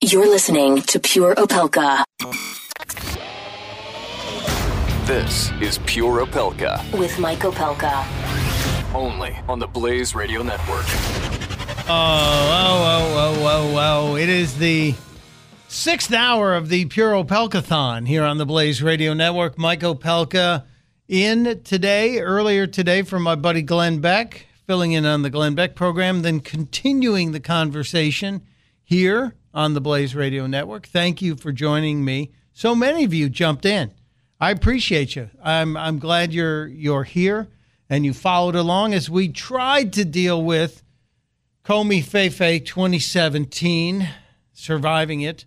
You're listening to Pure Opelka This is Pure Opelka, with Mike Opelka. only on the Blaze Radio Network. Oh, oh, oh, oh, oh, oh. It is the sixth hour of the Pure Opelkathon here on the Blaze Radio Network. Mike Opelka in today, earlier today, from my buddy Glenn Beck, filling in on the Glenn Beck program, then continuing the conversation here on the Blaze Radio Network. Thank you for joining me. So many of you jumped in. I appreciate you. I'm I'm glad you're you're here and you followed along as we tried to deal with Comey Fefe 2017, surviving it.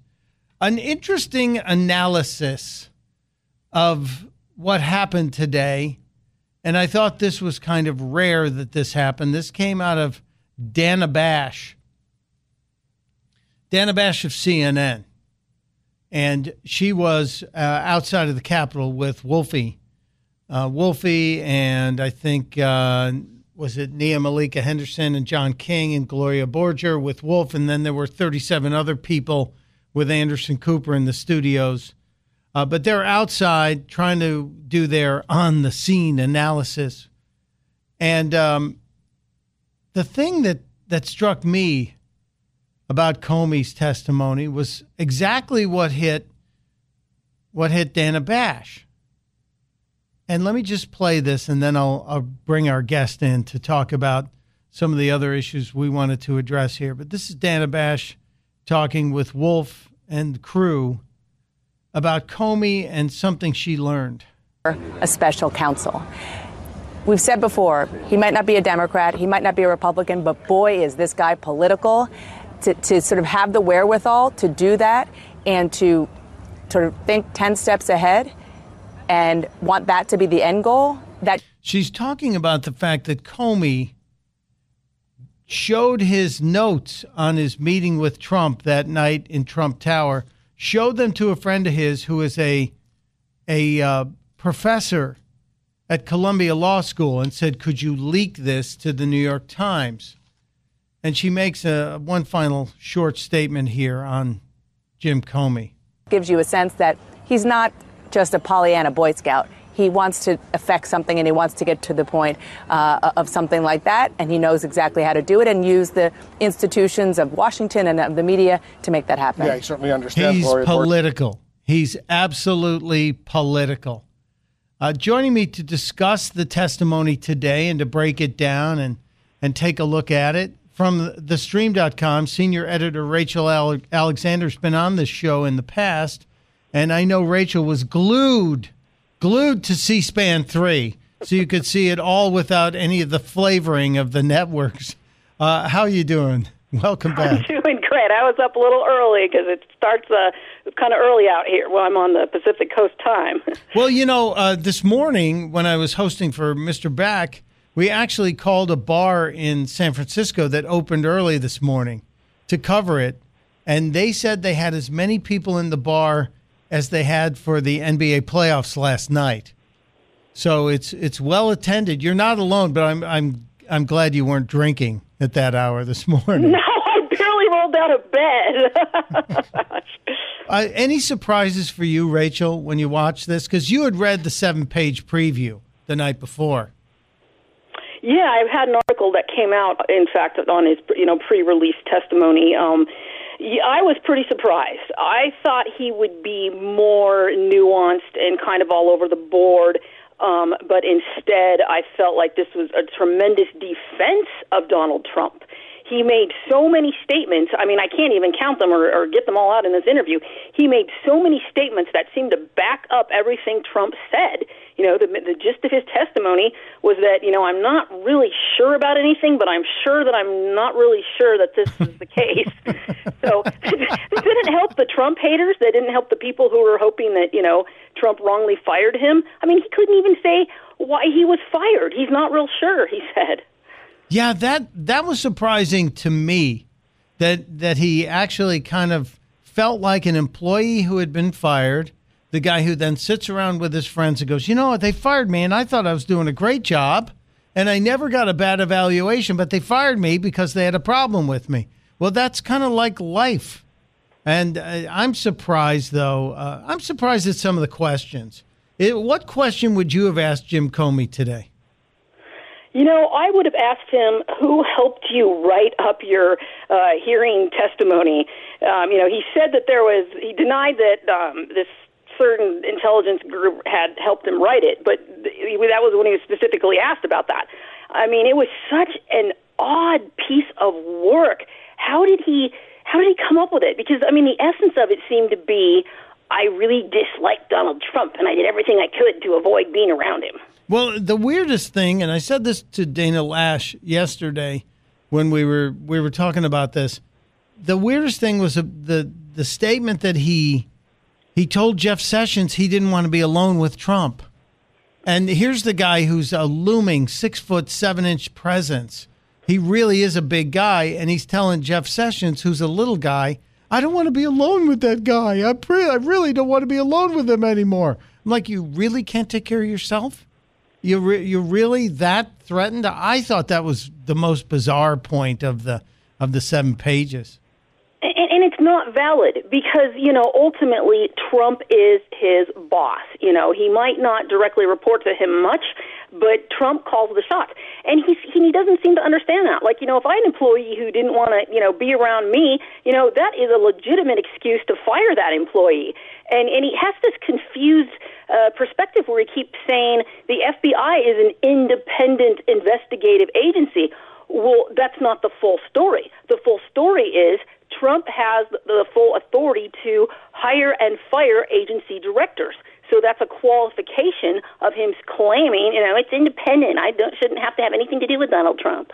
An interesting analysis of what happened today. And I thought this was kind of rare that this happened. This came out of Dana Bash. Dana Bash of CNN. And she was uh, outside of the Capitol with Wolfie. Uh, Wolfie and I think uh, was it Nia Malika Henderson and John King and Gloria Borger with Wolf, and then there were 37 other people with Anderson Cooper in the studios. Uh, but they're outside trying to do their on the scene analysis. And um, the thing that, that struck me about Comey's testimony was exactly what hit what hit Dana Bash. And let me just play this, and then I'll, I'll bring our guest in to talk about some of the other issues we wanted to address here. But this is Dana Bash talking with Wolf and crew about Comey and something she learned. a special counsel. We've said before, he might not be a Democrat, he might not be a Republican, but boy, is this guy political. To, to sort of have the wherewithal to do that and to sort of think 10 steps ahead and want that to be the end goal, that She's talking about the fact that Comey showed his notes on his meeting with Trump that night in Trump Tower, showed them to a friend of his who is a a uh, professor at Columbia Law School, and said, "Could you leak this to the New York Times?" And she makes a one final short statement here on Jim Comey. gives you a sense that he's not just a Pollyanna Boy Scout. He wants to affect something and he wants to get to the point uh, of something like that, and he knows exactly how to do it and use the institutions of Washington and of the media to make that happen. Yeah, I certainly understand. He's Gloria Borger. political. He's absolutely political. Uh, joining me to discuss the testimony today and to break it down and, and take a look at it from thestream.com, senior editor Rachel Ale- Alexander's been on this show in the past, and I know Rachel was glued, glued to C SPAN 3, so you could see it all without any of the flavoring of the networks. Uh, how are you doing? Welcome back. I'm Doing great. I was up a little early because it starts uh, kind of early out here. Well, I'm on the Pacific Coast time. Well, you know, uh, this morning when I was hosting for Mr. Beck, we actually called a bar in San Francisco that opened early this morning to cover it. And they said they had as many people in the bar as they had for the NBA playoffs last night. So it's it's well attended. You're not alone, but I'm I'm I'm glad you weren't drinking at that hour this morning. no, I barely rolled out of bed. Uh, any surprises for you, Rachel, when you watch this? Because you had read the seven-page preview the night before. Yeah, I've had an article that came out, in fact, on his you know pre-release testimony. Um, I was pretty surprised. I thought he would be more nuanced and kind of all over the board. Um, but instead, I felt like this was a tremendous defense of Donald Trump. He made so many statements. I mean, I can't even count them or, or get them all out in this interview. He made so many statements that seemed to back up everything Trump said. You know, the, the gist of his testimony was that, you know, I'm not really sure about anything, but I'm sure that I'm not really sure that this is the case. so it didn't help the Trump haters. That didn't help the people who were hoping that, you know, Trump wrongly fired him. I mean, he couldn't even say why he was fired. He's not real sure, he said. Yeah, that that was surprising to me that that he actually kind of felt like an employee who had been fired, the guy who then sits around with his friends and goes, "You know what? They fired me and I thought I was doing a great job and I never got a bad evaluation, but they fired me because they had a problem with me." Well, that's kind of like life. And uh, I'm surprised though. Uh, I'm surprised at some of the questions. It, what question would you have asked Jim Comey today? You know, I would have asked him who helped you write up your uh, hearing testimony. Um, you know, he said that there was, he denied that um, this certain intelligence group had helped him write it, but th- that was when he was specifically asked about that. I mean, it was such an odd piece of work. How did he? How did he come up with it? Because I mean, the essence of it seemed to be, I really disliked Donald Trump, and I did everything I could to avoid being around him. Well, the weirdest thing, and I said this to Dana Loesch yesterday when we were we were talking about this. The weirdest thing was the the statement that he he told Jeff Sessions he didn't want to be alone with Trump. And here's the guy who's a looming six foot seven inch presence. He really is a big guy, and he's telling Jeff Sessions, who's a little guy, I don't want to be alone with that guy. I, pre- I really don't want to be alone with him anymore. I'm like, you really can't take care of yourself? You re- you're really that threatened? I thought that was the most bizarre point of the of the seven pages. And, it's not valid because you know ultimately Trump is his boss. You know he might not directly report to him much, but Trump calls the shots, and he's, he doesn't seem to understand that. Like you know, if I had an employee who didn't want to you know be around me, you know that is a legitimate excuse to fire that employee. And and he has this confused uh, perspective where he keeps saying the FBI is an independent investigative agency. Well, that's not the full story. The full story is Trump has the full authority to hire and fire agency directors. So that's a qualification of him claiming, you know, it's independent. I shouldn't have to have anything to do with Donald Trump.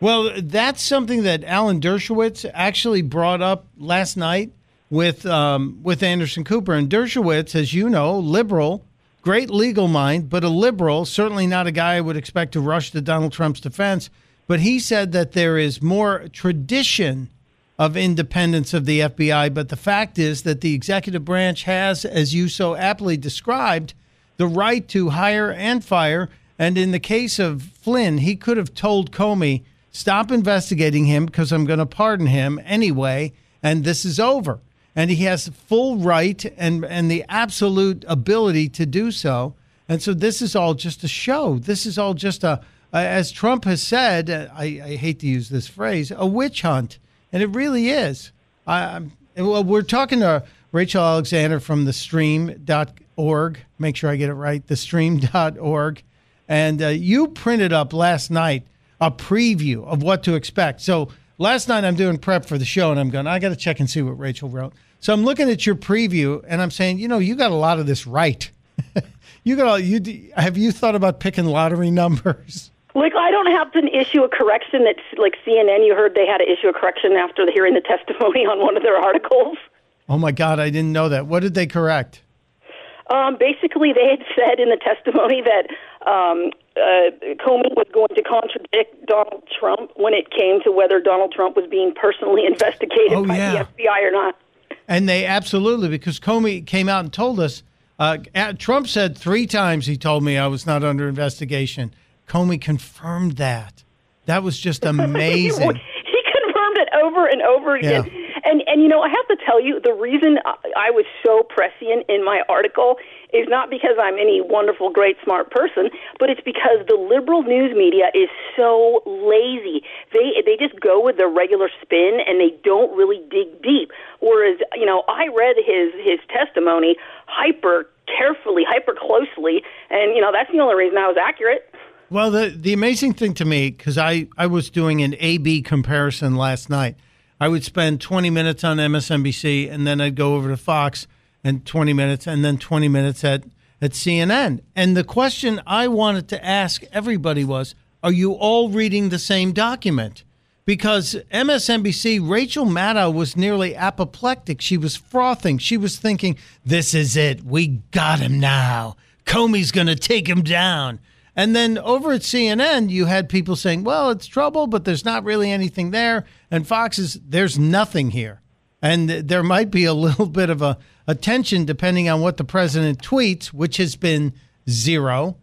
Well, that's something that Alan Dershowitz actually brought up last night with um, with Anderson Cooper and Dershowitz, as you know, liberal, great legal mind, but a liberal, certainly not a guy I would expect to rush to Donald Trump's defense. But he said that there is more tradition of independence of the FBI, but the fact is that the executive branch has, as you so aptly described, the right to hire and fire. And in the case of Flynn, he could have told Comey, stop investigating him because I'm going to pardon him anyway, and this is over and he has full right and and the absolute ability to do so. And so this is all just a show. This is all just a, as Trump has said. I, I hate to use this phrase, a witch hunt, and it really is. I, am well, we're talking to Rachel Alexander from the stream.org. Make sure I get it right. The stream.org. And uh, you printed up last night a preview of what to expect. So last night I'm doing prep for the show and I'm going, I got to check and see what Rachel wrote. So I'm looking at your preview and I'm saying, you know, you got a lot of this right. you got all, you have you thought about picking lottery numbers? Like I don't have to issue a correction. That's like CNN. You heard they had to issue a correction after hearing the testimony on one of their articles. Oh my God, I didn't know that. What did they correct? Um, basically, they had said in the testimony that um, uh, Comey was going to contradict Donald Trump when it came to whether Donald Trump was being personally investigated oh, by yeah. the FBI or not. And they absolutely, because Comey came out and told us, uh, Trump said three times he told me I was not under investigation. Comey confirmed that. That was just amazing. he confirmed it over and over again. Yeah. And and you know, I have to tell you, the reason I I was so prescient in my article is not because I'm any wonderful, great, smart person, but it's because the liberal news media is so lazy. They they just go with their regular spin and they don't really dig deep. Whereas, you know, I read his his testimony hyper carefully, hyper closely, and you know that's the only reason I was accurate. Well, the the amazing thing to me, because I, I was doing an A B comparison last night. I would spend 20 minutes on MSNBC and then I'd go over to Fox and 20 minutes and then 20 minutes at, at CNN. And the question I wanted to ask everybody was Are you all reading the same document? Because MSNBC, Rachel Maddow was nearly apoplectic. She was frothing. She was thinking, This is it. We got him now. Comey's going to take him down. And then over at CNN, you had people saying, well, it's trouble, but there's not really anything there. And Fox is, there's nothing here. And there might be a little bit of a, a tension depending on what the president tweets, which has been zero.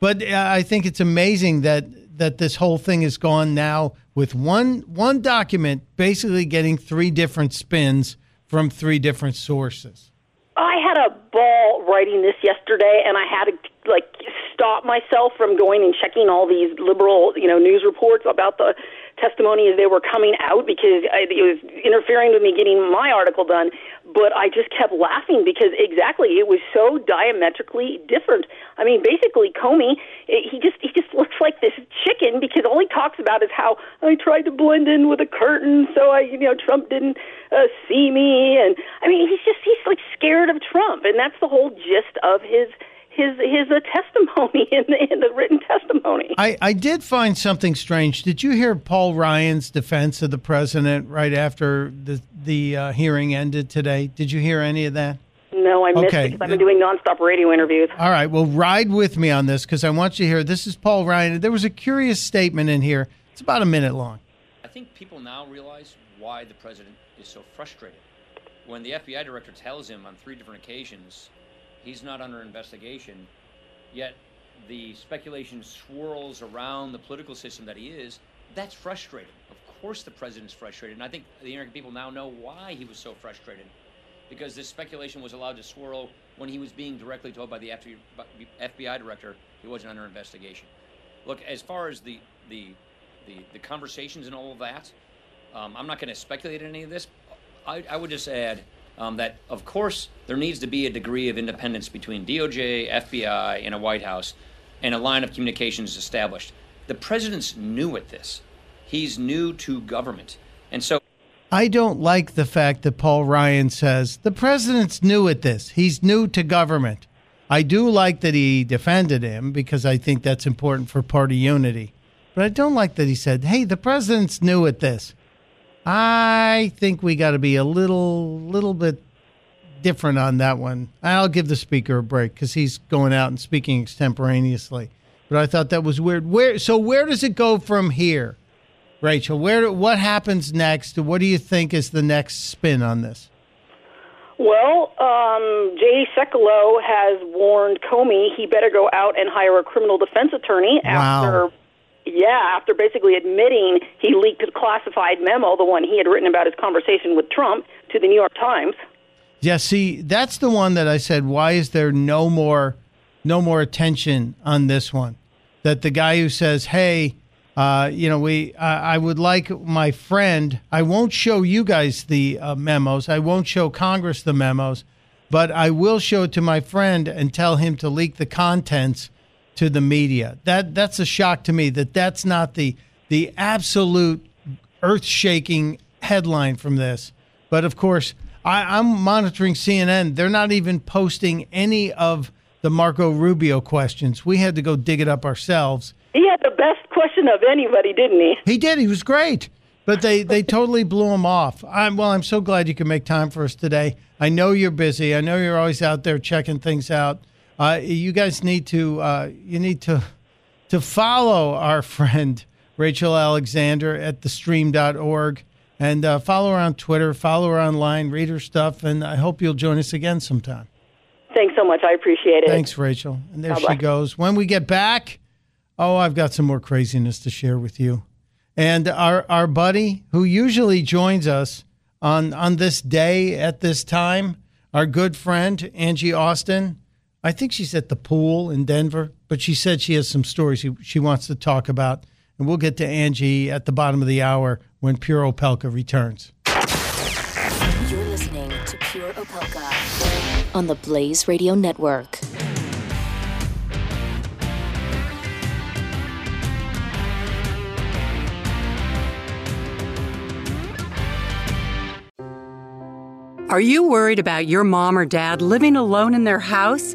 But uh, I think it's amazing that, that this whole thing is gone now with one, one document basically getting three different spins from three different sources. I had a ball writing this yesterday, and I had to like stop myself from going and checking all these liberal, you know, news reports about the testimony as they were coming out because it was interfering with me getting my article done. But I just kept laughing because exactly it was so diametrically different. I mean, basically, Comey, it, he just he just looks like this chicken because all he talks about is how I tried to blend in with a curtain so I, you know, Trump didn't uh, see me, and I mean, he's just he's like scared of Trump, and that's the whole gist of his his his uh, testimony in the, in the written testimony. I, I did find something strange. Did you hear Paul Ryan's defense of the president right after the the uh, hearing ended today? Did you hear any of that? No, I missed Okay. it because I've been doing nonstop radio interviews. All right, well, ride with me on this because I want you to hear. This is Paul Ryan. There was a curious statement in here. It's about a minute long. I think people now realize why the president is so frustrated. When the FBI director tells him on three different occasions he's not under investigation, yet the speculation swirls around the political system that he is, that's frustrating. Of course, the president's frustrated. And I think the American people now know why he was so frustrated. Because this speculation was allowed to swirl when he was being directly told by the FBI director he wasn't under investigation. Look, as far as the, the, the, the conversations and all of that, um, I'm not going to speculate in any of this. I, I would just add um, that, of course, there needs to be a degree of independence between DOJ, FBI, and a White House, and a line of communications established. The president's new at this. He's new to government. And so I don't like the fact that Paul Ryan says the president's new at this. He's new to government. I do like that he defended him because I think that's important for party unity. But I don't like that he said, "Hey, the president's new at this." I think we got to be a little little bit different on that one. I'll give the speaker a break cuz he's going out and speaking extemporaneously. But I thought that was weird. Where so where does it go from here? Rachel, where what happens next? What do you think is the next spin on this? Well, um, Jay Sekulow has warned Comey he better go out and hire a criminal defense attorney after. Yeah, after basically admitting he leaked a classified memo, the one he had written about his conversation with Trump, to the New York Times. Yeah, see, that's the one that I said. Why is there no more, no more attention on this one? That the guy who says, "Hey, uh, you know, we, uh, I would like my friend. I won't show you guys the uh, memos. I won't show Congress the memos, but I will show it to my friend and tell him to leak the contents to the media." That that's a shock to me. That that's not the the absolute earth-shaking headline from this. But of course, I, I'm monitoring CNN. They're not even posting any of the Marco Rubio questions. We had to go dig it up ourselves. He had the best question of anybody, didn't he? He did. He was great. But they, they totally blew him off. I'm, well, I'm so glad you could make time for us today. I know you're busy. I know you're always out there checking things out. Uh, you guys need to uh, you need to to follow our friend Rachel Alexander at thestream.org and uh, follow her on Twitter, follow her online, read her stuff, and I hope you'll join us again sometime. Thanks so much. I appreciate it. Thanks, Rachel. And there she goes. When we get back, oh, I've got some more craziness to share with you. And our, our buddy who usually joins us on, on this day at this time, our good friend, Angie Austin, I think she's at the pool in Denver, but she said she has some stories she, she wants to talk about. And we'll get to Angie at the bottom of the hour when Pure Opelka returns. You're listening to Pure Opelka on the Blaze Radio Network. Are you worried about your mom or dad living alone in their house?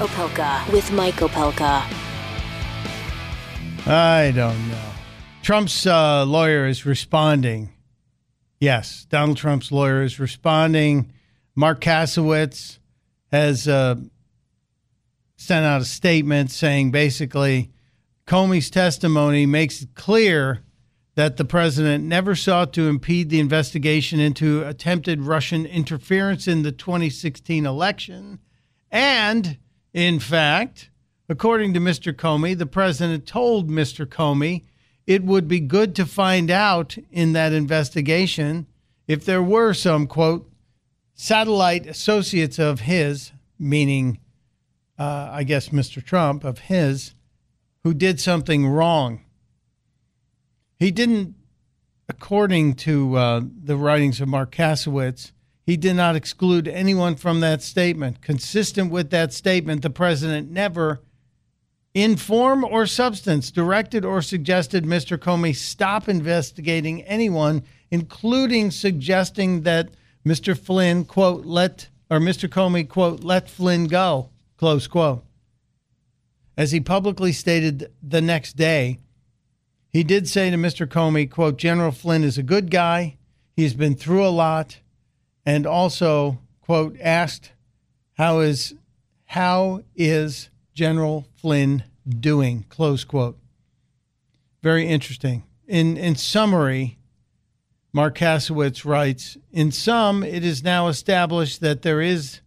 Opelka with Mike Opelka. I don't know. Trump's uh, lawyer is responding. Yes, Donald Trump's lawyer is responding. Mark Kasowitz has uh, sent out a statement saying basically Comey's testimony makes it clear that the president never sought to impede the investigation into attempted Russian interference in the 2016 election. And, in fact, according to Mr. Comey, the president told Mr. Comey it would be good to find out in that investigation if there were some, quote, satellite associates of his, meaning, uh, I guess, Mr. Trump, of his, who did something wrong. He didn't, according to uh, the writings of Mark Kasowitz, he did not exclude anyone from that statement. Consistent with that statement, the president never, in form or substance, directed or suggested Mr. Comey stop investigating anyone, including suggesting that Mr. Flynn, quote, let, or Mr. Comey, quote, let Flynn go, close quote. As he publicly stated the next day, he did say to Mr. Comey, quote, General Flynn is a good guy. He's been through a lot. And also, quote, asked, how is, how is General Flynn doing? Close quote. Very interesting. In, in summary, Mark Kasowitz writes, in sum, it is now established that there is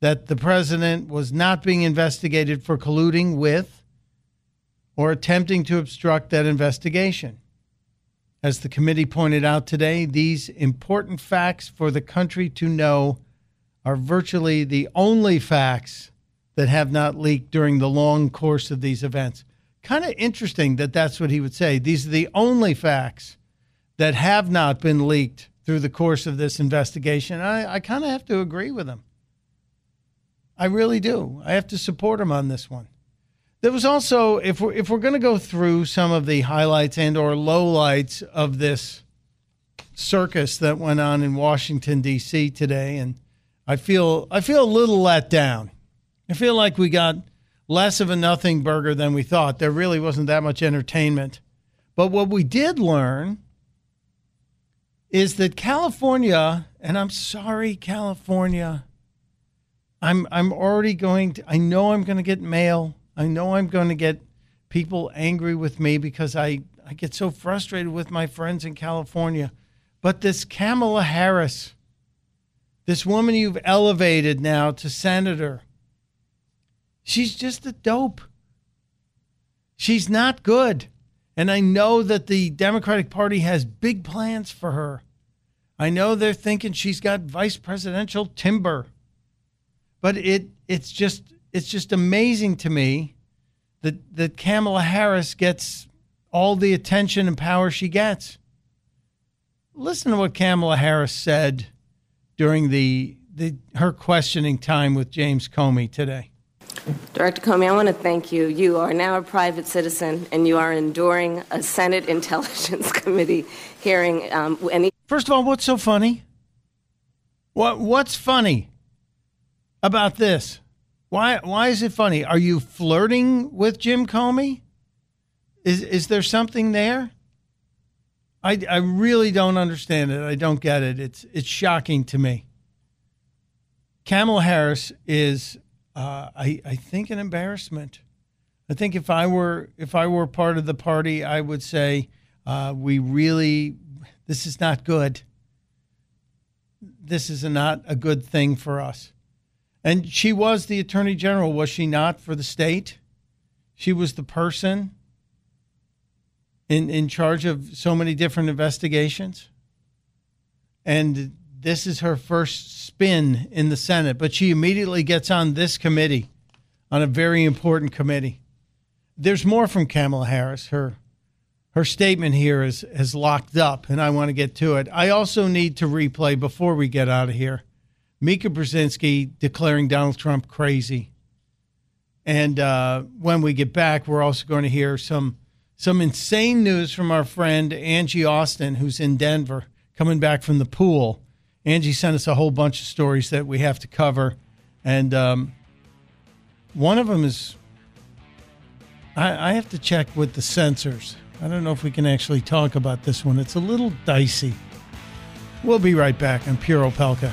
that the president was not being investigated for colluding with or attempting to obstruct that investigation. As the committee pointed out today, these important facts for the country to know are virtually the only facts that have not leaked during the long course of these events. Kind of interesting that that's what he would say. These are the only facts that have not been leaked through the course of this investigation. I, I kind of have to agree with him. I really do. I have to support him on this one. There was also, if we're if we're going to go through some of the highlights and or lowlights of this circus that went on in Washington D.C. today, and I feel I feel a little let down. I feel like we got less of a nothing burger than we thought. There really wasn't that much entertainment, but what we did learn is that California, and I'm sorry, California. I'm I'm already going to. I know I'm going to get mail I know I'm going to get people angry with me because I, I get so frustrated with my friends in California. But this Kamala Harris, this woman you've elevated now to senator, she's just a dope. She's not good. And I know that the Democratic Party has big plans for her. I know they're thinking she's got vice presidential timber. But it it's just it's just amazing to me that that Kamala Harris gets all the attention and power she gets. Listen to what Kamala Harris said during the, the her questioning time with James Comey today. Director Comey, I want to thank you. You are now a private citizen, and you are enduring a Senate Intelligence Committee hearing. Um, any- First of all, what's so funny? What What's funny about this? Why? Why is it funny? Are you flirting with Jim Comey? Is is there something there? I, I really don't understand it. I don't get it. It's it's shocking to me. Kamala Harris is, uh, I I think, an embarrassment. I think if I were if I were part of the party, I would say uh, we really this is not good. This is not a good thing for us. And she was the attorney general, was she not, for the state? She was the person in, in charge of so many different investigations. And this is her first spin in the Senate, but she immediately gets on this committee, on a very important committee. There's more from Kamala Harris. Her her statement here is is locked up, and I want to get to it. I also need to replay before we get out of here. Mika Brzezinski declaring Donald Trump crazy. And uh, when we get back, we're also going to hear some some insane news from our friend Angie Austin, who's in Denver, coming back from the pool. Angie sent us a whole bunch of stories that we have to cover, and um, one of them is I, I have to check with the censors. I don't know if we can actually talk about this one. It's a little dicey. We'll be right back on Pure Opelka.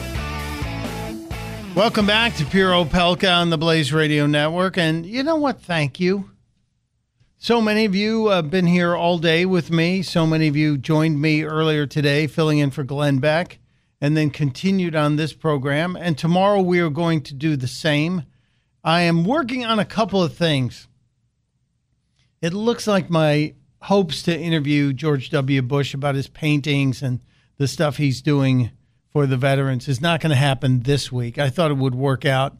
Welcome back to Pure Opelka on the Blaze Radio Network. And you know what? Thank you. So many of you have been here all day with me. So many of you joined me earlier today, filling in for Glenn Beck, and then continued on this program. And tomorrow we are going to do the same. I am working on a couple of things. It looks like my hopes to interview George W. Bush about his paintings and the stuff he's doing for the veterans is not going to happen this week. I thought it would work out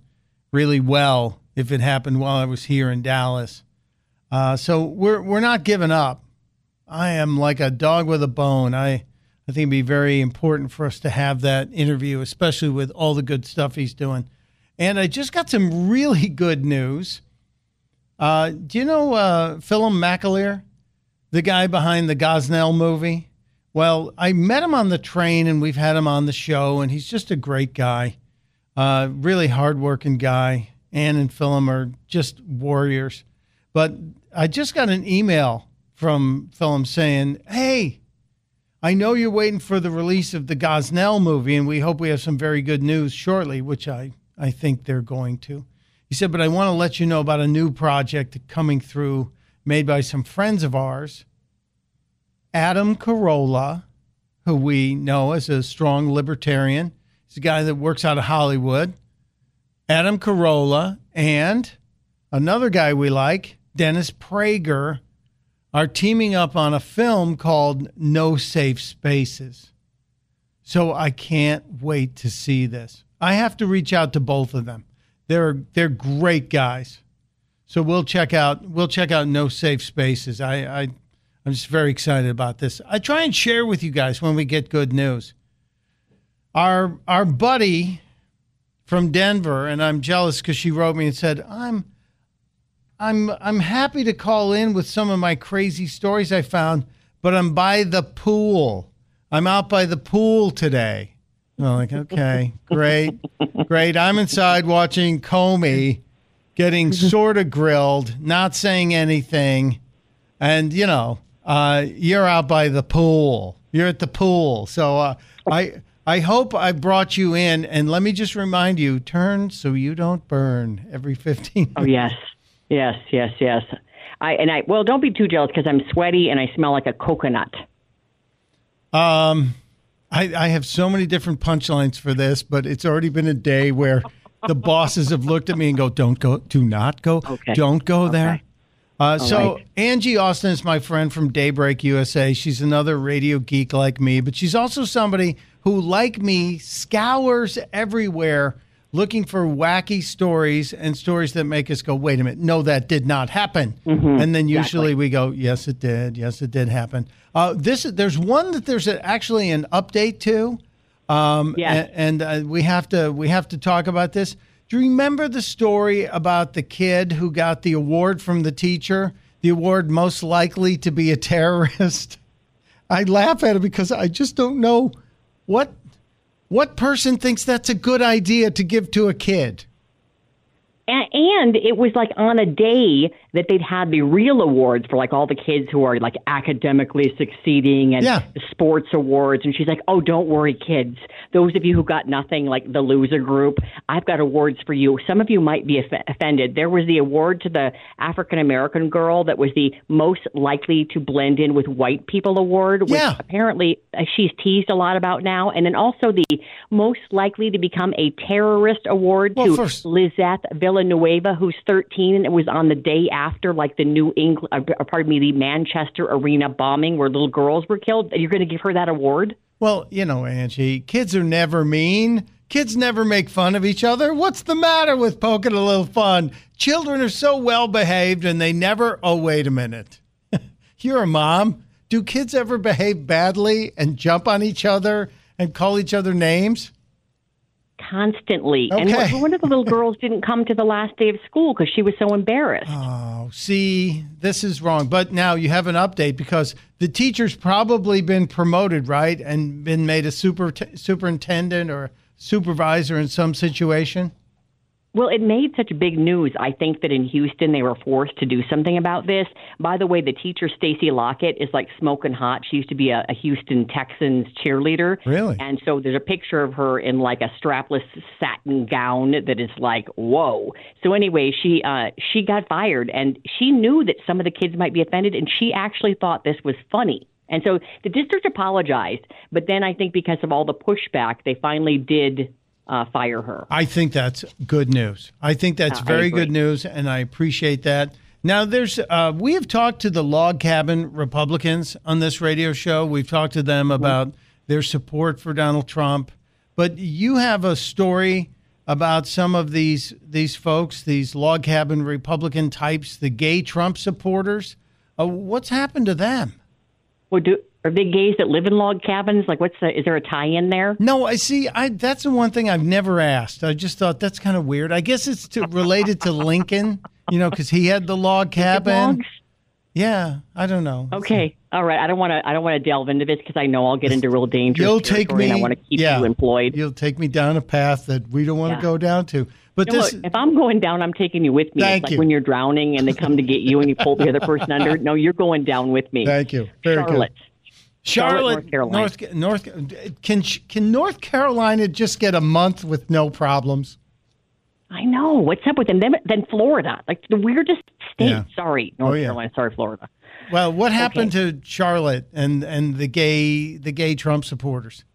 really well if it happened while I was here in Dallas. Uh, so we're we're not giving up. I am like a dog with a bone. I I think it'd be very important for us to have that interview, especially with all the good stuff he's doing. And I just got some really good news. Uh, do you know uh, Phelim McAleer, the guy behind the Gosnell movie? Well, I met him on the train and we've had him on the show, and he's just a great guy, uh, really hardworking guy. Ann and Phelim are just warriors. But I just got an email from Phelim saying, Hey, I know you're waiting for the release of the Gosnell movie, and we hope we have some very good news shortly, which I, I think they're going to. He said, But I want to let you know about a new project coming through made by some friends of ours Adam Carolla, who we know as a strong libertarian. He's a guy that works out of Hollywood. Adam Carolla and another guy we like, Dennis Prager, are teaming up on a film called No Safe Spaces. So I can't wait to see this. I have to reach out to both of them. They're they're great guys. So we'll check out we'll check out No Safe Spaces. I, I I'm just very excited about this. I try and share with you guys when we get good news. Our our buddy from Denver, and I'm jealous because she wrote me and said, I'm I'm I'm happy to call in with some of my crazy stories I found, but I'm by the pool. I'm out by the pool today. And I'm like, okay, great, great. I'm inside watching Comey getting sort of grilled, not saying anything. And, you know, uh, you're out by the pool. You're at the pool. So uh, I I hope I brought you in. And let me just remind you: turn so you don't burn every 15. Oh yes, yes, yes, yes. I and I well, don't be too jealous because I'm sweaty and I smell like a coconut. Um, I I have so many different punchlines for this, but it's already been a day where the bosses have looked at me and go, "Don't go, do not go, Okay. don't go there." Uh, so right. Angie Austin is my friend from Daybreak USA. She's another radio geek like me, but she's also somebody who, like me, scours everywhere looking for wacky stories and stories that make us go, "Wait a minute, no, that did not happen." Mhm, And then usually exactly. we go, "Yes, it did. Yes, it did happen." Uh, this there's one that there's a, actually an update to. Um, Yes. a- and, uh, we have to we have to talk about this. Do you remember the story about the kid who got the award from the teacher? The award most likely to be a terrorist. I laugh at it because I just don't know what what person thinks that's a good idea to give to a kid. And it was like on a day that they'd had the real awards for like all the kids who are like academically succeeding and Yeah. sports awards. And she's like, oh, don't worry, kids. Those of you who got nothing, like the loser group, I've got awards for you. Some of you might be off- offended. There was the award to the African American girl that was the most likely to blend in with white people award, which Yeah. apparently uh, she's teased a lot about now. And then also the most likely to become a terrorist award Well, to first- Lizeth Villanueva, who's 13, and it was on the day after, like the New England, uh, pardon me, the Manchester Arena bombing where little girls were killed. You're going to give her that award? Well, you know, Angie, kids are never mean. Kids never make fun of each other. What's the matter with poking a little fun? Children are so well behaved and they never, oh, wait a minute. You're a mom. Do kids ever behave badly and jump on each other and call each other names? Constantly. And Okay. one- one of the little girls didn't come to the last day of school because she was so embarrassed. Oh, see, this is wrong. But now you have an update because the teacher's probably been promoted, right? And been made a super superintendent or supervisor in some situation. Well, it made such big news. I think that in Houston they were forced to do something about this. By the way, the teacher Stacy Lockett is like smoking hot. She used to be a, a Houston Texans cheerleader. Really? And so there's a picture of her in like a strapless satin gown that is like whoa. So anyway, she uh, she got fired, and she knew that some of the kids might be offended, and she actually thought this was funny. And so the district apologized, but then I think because of all the pushback, they finally did uh, fire her. I think that's good news. I think that's Uh, very good news, and I appreciate that. Now, there's uh, we have talked to the log cabin Republicans on this radio show. We've talked to them about their support for Donald Trump, but you have a story about some of these these folks, these log cabin Republican types, the gay Trump supporters. Uh, what's happened to them? Well, do are they gays that live in log cabins? Like, what's the? Is there a tie-in there? No, I see. I that's the one thing I've never asked. I just thought that's kind of weird. I guess it's to, related to Lincoln, you know, because he had the log cabin. Yeah, I don't know. Okay, all right. I don't want to. I don't want to delve into this because I know I'll get into real dangerous You'll take me. and I want to keep yeah, you employed. You'll take me down a path that we don't want to Yeah. go down to. But this, look, if I'm going down, I'm taking you with me. Thank it's like you. when you're drowning and they come to get you and you pull the other person under. No, you're going down with me. Thank you. Very good. Charlotte. Charlotte, North Carolina. North, North, can can North Carolina just get a month with no problems? I know. What's up with them? Then, then Florida, like the weirdest state. Yeah. Sorry, North Oh, yeah. Carolina. Sorry, Florida. Well, what happened to Charlotte and and the gay the gay Trump supporters?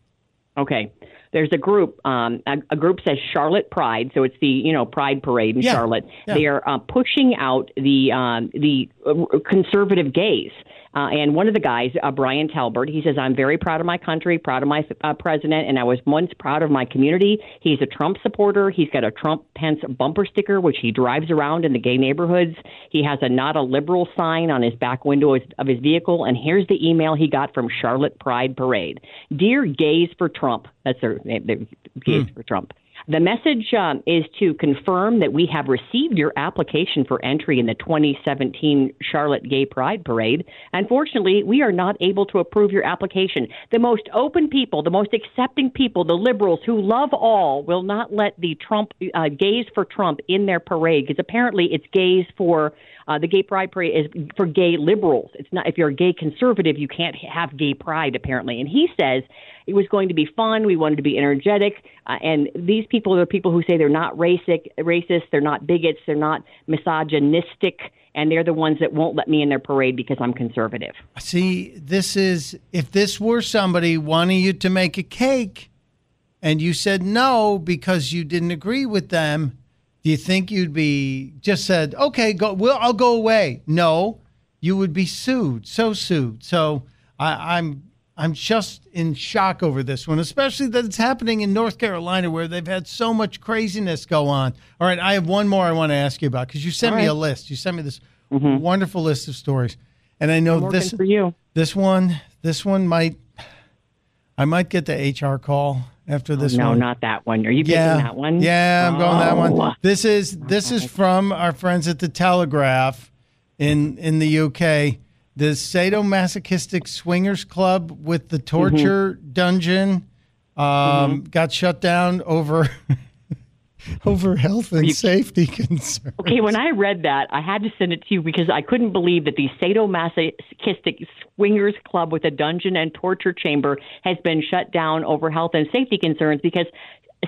Okay. There's a group. Um, a, a group says Charlotte Pride, so it's the you know Pride Parade in Yeah. Charlotte. They are uh, pushing out the um, the uh, conservative gays. Uh, and one of the guys, uh, Brian Talbert, he says, "I'm very proud of my country, proud of my uh, president, and I was once proud of my community." He's a Trump supporter. He's got a Trump Pence bumper sticker, which he drives around in the gay neighborhoods. He has a "Not a Liberal" sign on his back window of- his vehicle. And here's the email he got from Charlotte Pride Parade: "Dear Gays for Trump." That's their name. Gays for Trump. The message um, is to confirm that we have received your application for entry in the 2017 Charlotte Gay Pride Parade. Unfortunately, we are not able to approve your application. The most open people, the most accepting people, the liberals who love all, will not let the Trump uh, gays for Trump in their parade because apparently it's gays for uh, the gay pride parade is for gay liberals. It's not if you're a gay conservative, you can't have gay pride apparently. And he says it was going to be fun. We wanted to be energetic, uh, and these people are people who say they're not racist, racist, they're not bigots, they're not misogynistic, and they're the ones that won't let me in their parade because I'm conservative. See, this is if this were somebody wanting you to make a cake and you said no because you didn't agree with them, do you think you'd be just said, okay, go, well, I'll go away? No, you would be sued, so sued. So I, I'm I'm just in shock over this one, especially that it's happening in North Carolina where they've had so much craziness go on. All right, I have one more I want to ask you about because you sent All me a list. You sent me this mm-hmm. wonderful list of stories, and I know this for you. this one this one might I might get the HR call after oh, this Oh, no, one. not that one. Are you yeah, getting that one? Yeah, I'm going that Oh. one. This is this is from our friends at the Telegraph in in the UK. The sadomasochistic swingers club with the torture dungeon um, got shut down over over health and safety concerns. Okay, when I read that, I had to send it to you because I couldn't believe that the sadomasochistic swingers club with a dungeon and torture chamber has been shut down over health and safety concerns because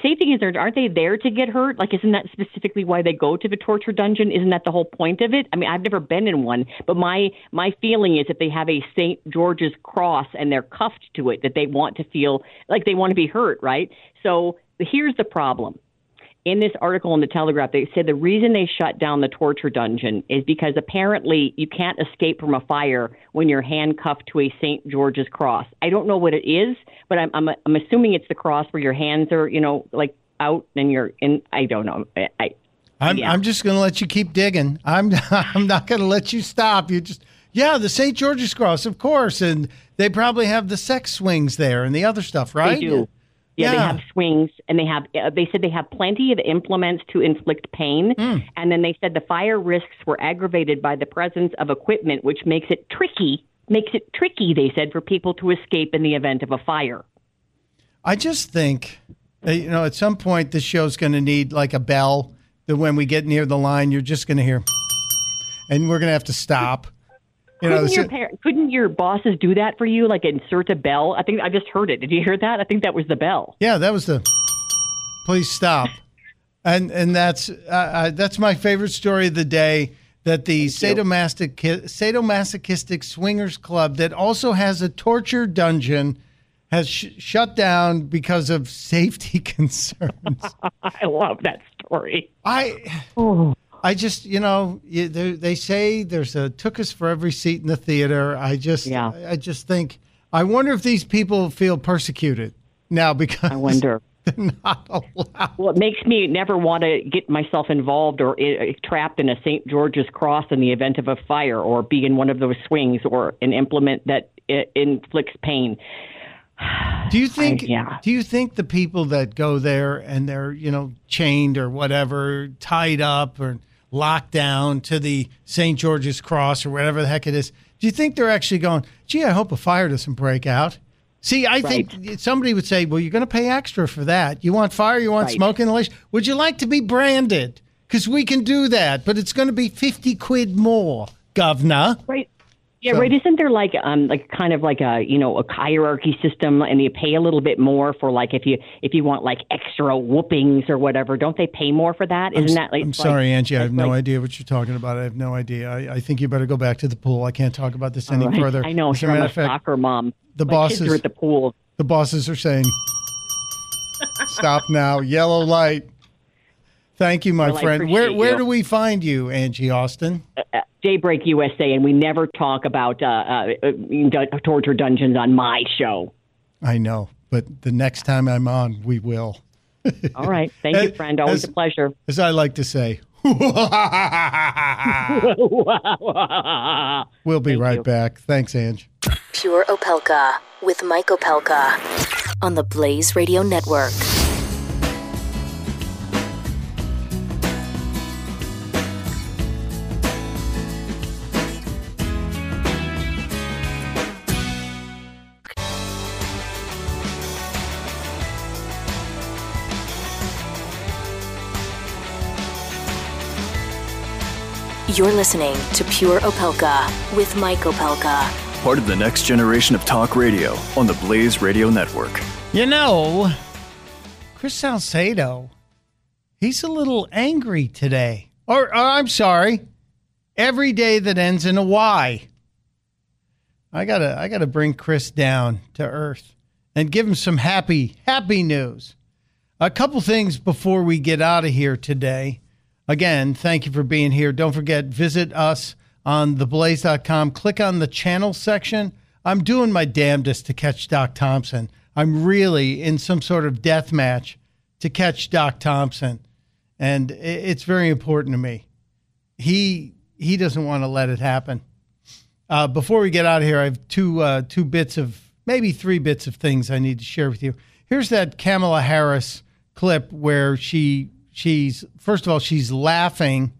safety concerns aren't they there to get hurt? Like isn't that specifically why they go to the torture dungeon? Isn't that the whole point of it? I mean, I've never been in one, but my my feeling is that they have a St. George's cross and they're cuffed to it that they want to feel like they want to be hurt, right? So, here's the problem in this article in the Telegraph, they said the reason they shut down the torture dungeon is because apparently you can't escape from a fire when you're handcuffed to a St. George's cross. I don't know what it is, but I'm I'm, I'm assuming it's the cross where your hands are, you know, like out and you're in. I don't know. I, I I'm yeah. I'm just going to let you keep digging. I'm I'm not going to let you stop. You just yeah, the St. George's Cross, of course, and they probably have the sex swings there and the other stuff, right? They do. Yeah, they have swings, and they have. Uh, they said they have plenty of implements to inflict pain, Hmm. and then they said the fire risks were aggravated by the presence of equipment, which makes it tricky. Makes it tricky, they said, for people to escape in the event of a fire. I just think, you know, at some point this show's going to need like a bell that when we get near the line, you're just going to hear, and we're going to have to stop. You couldn't, this- your par- couldn't your bosses do that for you? Like insert a bell? I think I just heard it. Did you hear that? I think that was the bell. yeah, that was the. Please stop, and and that's uh, uh, that's my favorite story of the day. That the sadomasochistic, sadomasochistic swingers club that also has a torture dungeon has sh- shut down because of safety concerns. I love that story. I I just you know they, they say there's a took us for every seat in the theater. I just Yeah. I just think I wonder if these people feel persecuted now because I wonder. they're not allowed. Well, it makes me never want to get myself involved or uh, trapped in a St. George's cross in the event of a fire, or be in one of those swings, or an implement that uh, inflicts pain. Do you think? yeah. Do you think the people that go there and they're you know chained or whatever, tied up or locked down to the St. George's Cross or whatever the heck it is, do you think they're actually going? Gee, I hope a fire doesn't break out. See, I think somebody would say, "Well, you're going to pay extra for that. You want fire? You want Right. smoke inhalation? Would you like to be branded? Because we can do that, but it's going to be fifty quid more, governor." Right. Yeah, So- right. Isn't there like um like kind of like a you know a hierarchy system, and you pay a little bit more for like if you if you want like extra whoopings or whatever? Don't they pay more for that? Isn't that like? I'm sorry, Angie. I have that's no idea what you're talking about. I have no idea. I, I think you better go back to the pool. I can't talk about this any right. further. I know. As a Sure, I'm a fact, soccer mom. the My bosses are at the pool. the bosses are saying, "Stop now, yellow light." Thank you, my Well, friend. Where where you. do we find you, Angie Austin? uh, Daybreak USA, and we never talk about uh, uh, uh, torture dungeons on my show. I know, but the next time I'm on, we will. All right. Thank you, friend. Always as- a pleasure. As I like to say, we'll be right back. Thanks, Ange. Pure Opelka with Mike Opelka on the Blaze Radio Network. You're listening to Pure Opelka with Mike Opelka. Part of the next generation of talk radio on the Blaze Radio Network. You know, Chris Salcedo, he's a little angry today. Or, or I'm sorry, every day that ends in a Y. I gotta, I gotta bring Chris down to earth and give him some happy, happy news. A couple things before we get out of here today. Again, thank you for being here. Don't forget, visit us on theblaze.com. Click on the channel section. I'm doing my damnedest to catch Doc Thompson. I'm really in some sort of death match to catch Doc Thompson. And it's very important to me. He he doesn't want to let it happen. Uh, before we get out of here, I have two uh, two bits of maybe three bits of things I need to share with you. Here's that Kamala Harris clip where she she's first of all she's laughing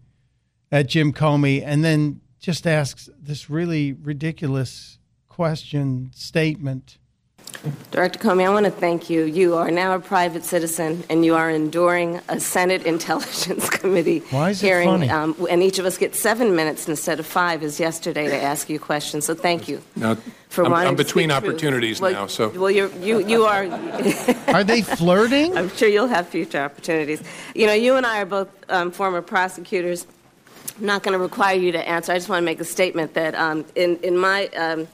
at Jim Comey and then just asks this really ridiculous question statement. Director Comey, I want to thank you. You are now a private citizen, and you are enduring a Senate Intelligence Committee Why is it hearing. funny? Um, and each of us gets seven minutes instead of five, as yesterday, to ask you questions. So thank you. Now, For I'm, I'm between opportunities Well, now, so Well, you're, you you are. Are they flirting? I'm sure you'll have future opportunities. You know, you and I are both um, former prosecutors. I'm not going to require you to answer. I just want to make a statement that um, in in my um,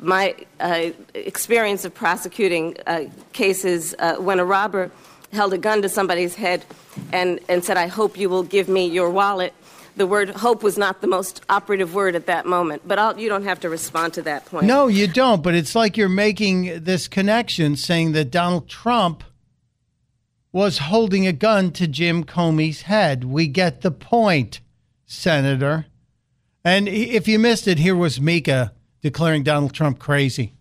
my uh, experience of prosecuting uh, cases, uh, when a robber held a gun to somebody's head and, and said, "I hope you will give me your wallet." The word "hope" was not the most operative word at that moment, but I'll, you don't have to respond to that point. No, you don't. But it's like you're making this connection saying that Donald Trump was holding a gun to Jim Comey's head. We get the point, Senator. And if you missed it, here was Mika declaring Donald Trump crazy.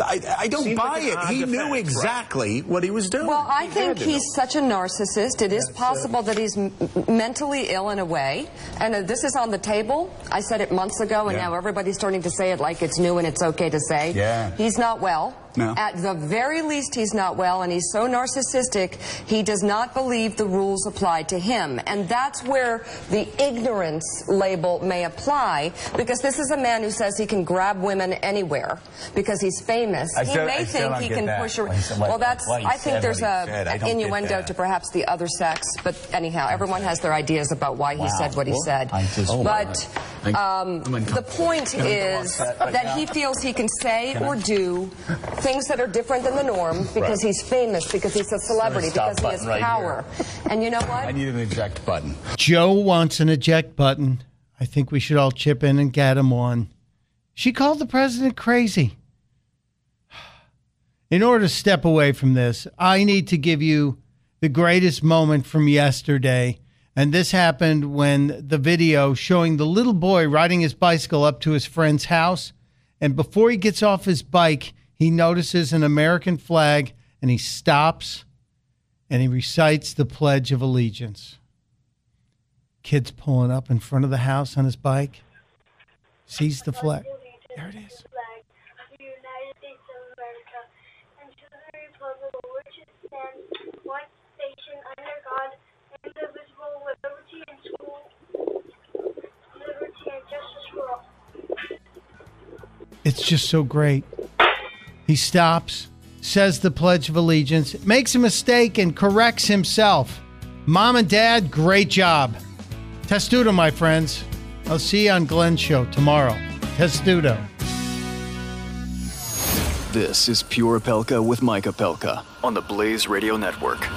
I, I don't Seems buy like it. He defense, knew right? exactly what he was doing. Well, I He think he's know. such a narcissist. It is possible that he's m- mentally ill in a way. And uh, this is on the table. I said it months ago, and Yeah. now everybody's starting to say it like it's new and it's okay to say. Yeah. He's not well. No. At the very least, he's not well, and he's so narcissistic, he does not believe the rules apply to him. And that's where the ignorance label may apply, because this is a man who says he can grab women anywhere because he's famous. I he still- may I think he can that. push her. Why he said- why- Well, that's. I think there's a an innuendo to perhaps the other sex. But anyhow, everyone has their ideas about why he Wow. said what he Well, said. Just- oh, but um, the point Can I go is that right that he feels he can say Can I? or do things that are different than the norm because Right. he's famous, because he's a celebrity, Stop because he has right power. And you know what? I need an eject button. Joe wants an eject button. I think we should all chip in and get him one. She called the president crazy. In order to step away from this, I need to give you the greatest moment from yesterday. And this happened when the video showing the little boy riding his bicycle up to his friend's house. And before he gets off his bike, he notices an American flag and he stops and he recites the Pledge of Allegiance. Kid's pulling up in front of the house on his bike, sees the flag. There it is. It's just so great. He stops, says the Pledge of Allegiance, makes a mistake, and corrects himself. Mom and Dad, great job. Testudo, my friends. I'll see you on Glenn's show tomorrow. Testudo. This is Pure Opelka with Mike Opelka on the Blaze Radio Network.